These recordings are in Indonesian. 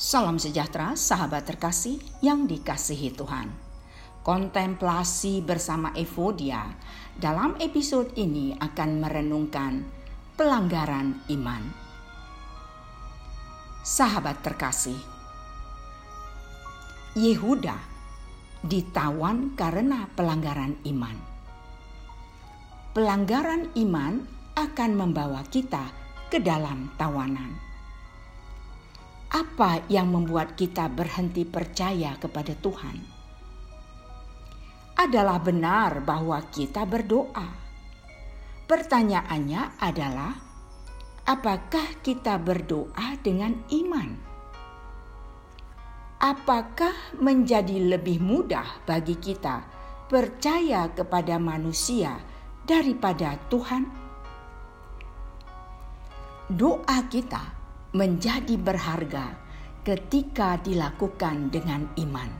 Salam sejahtera, sahabat terkasih yang dikasihi Tuhan. Kontemplasi bersama Evodia dalam episode ini akan merenungkan pelanggaran iman. Sahabat terkasih, Yehuda ditawan karena pelanggaran iman. Pelanggaran iman akan membawa kita ke dalam tawanan apa yang membuat kita berhenti percaya kepada Tuhan? Adalah benar bahwa kita berdoa. Pertanyaannya adalah, apakah kita berdoa dengan iman? Apakah menjadi lebih mudah bagi kita percaya kepada manusia daripada Tuhan? Doa kita menjadi berharga ketika dilakukan dengan iman.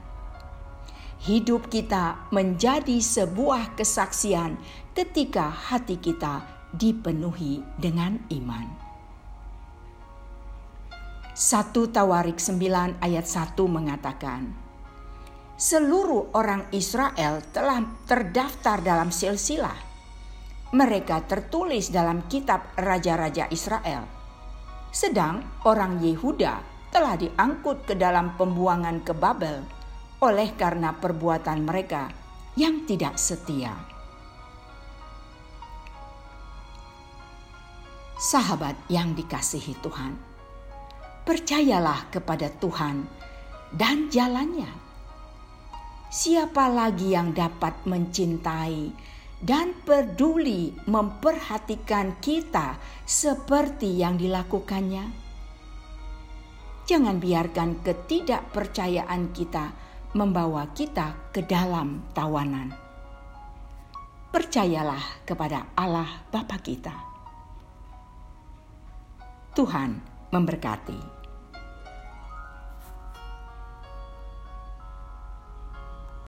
Hidup kita menjadi sebuah kesaksian ketika hati kita dipenuhi dengan iman. 1 Tawarik 9 ayat 1 mengatakan, Seluruh orang Israel telah terdaftar dalam silsilah. Mereka tertulis dalam kitab Raja-Raja Israel sedang orang Yehuda telah diangkut ke dalam pembuangan ke Babel oleh karena perbuatan mereka yang tidak setia. Sahabat yang dikasihi Tuhan, percayalah kepada Tuhan dan jalannya. Siapa lagi yang dapat mencintai dan peduli memperhatikan kita seperti yang dilakukannya. Jangan biarkan ketidakpercayaan kita membawa kita ke dalam tawanan. Percayalah kepada Allah Bapa kita. Tuhan memberkati.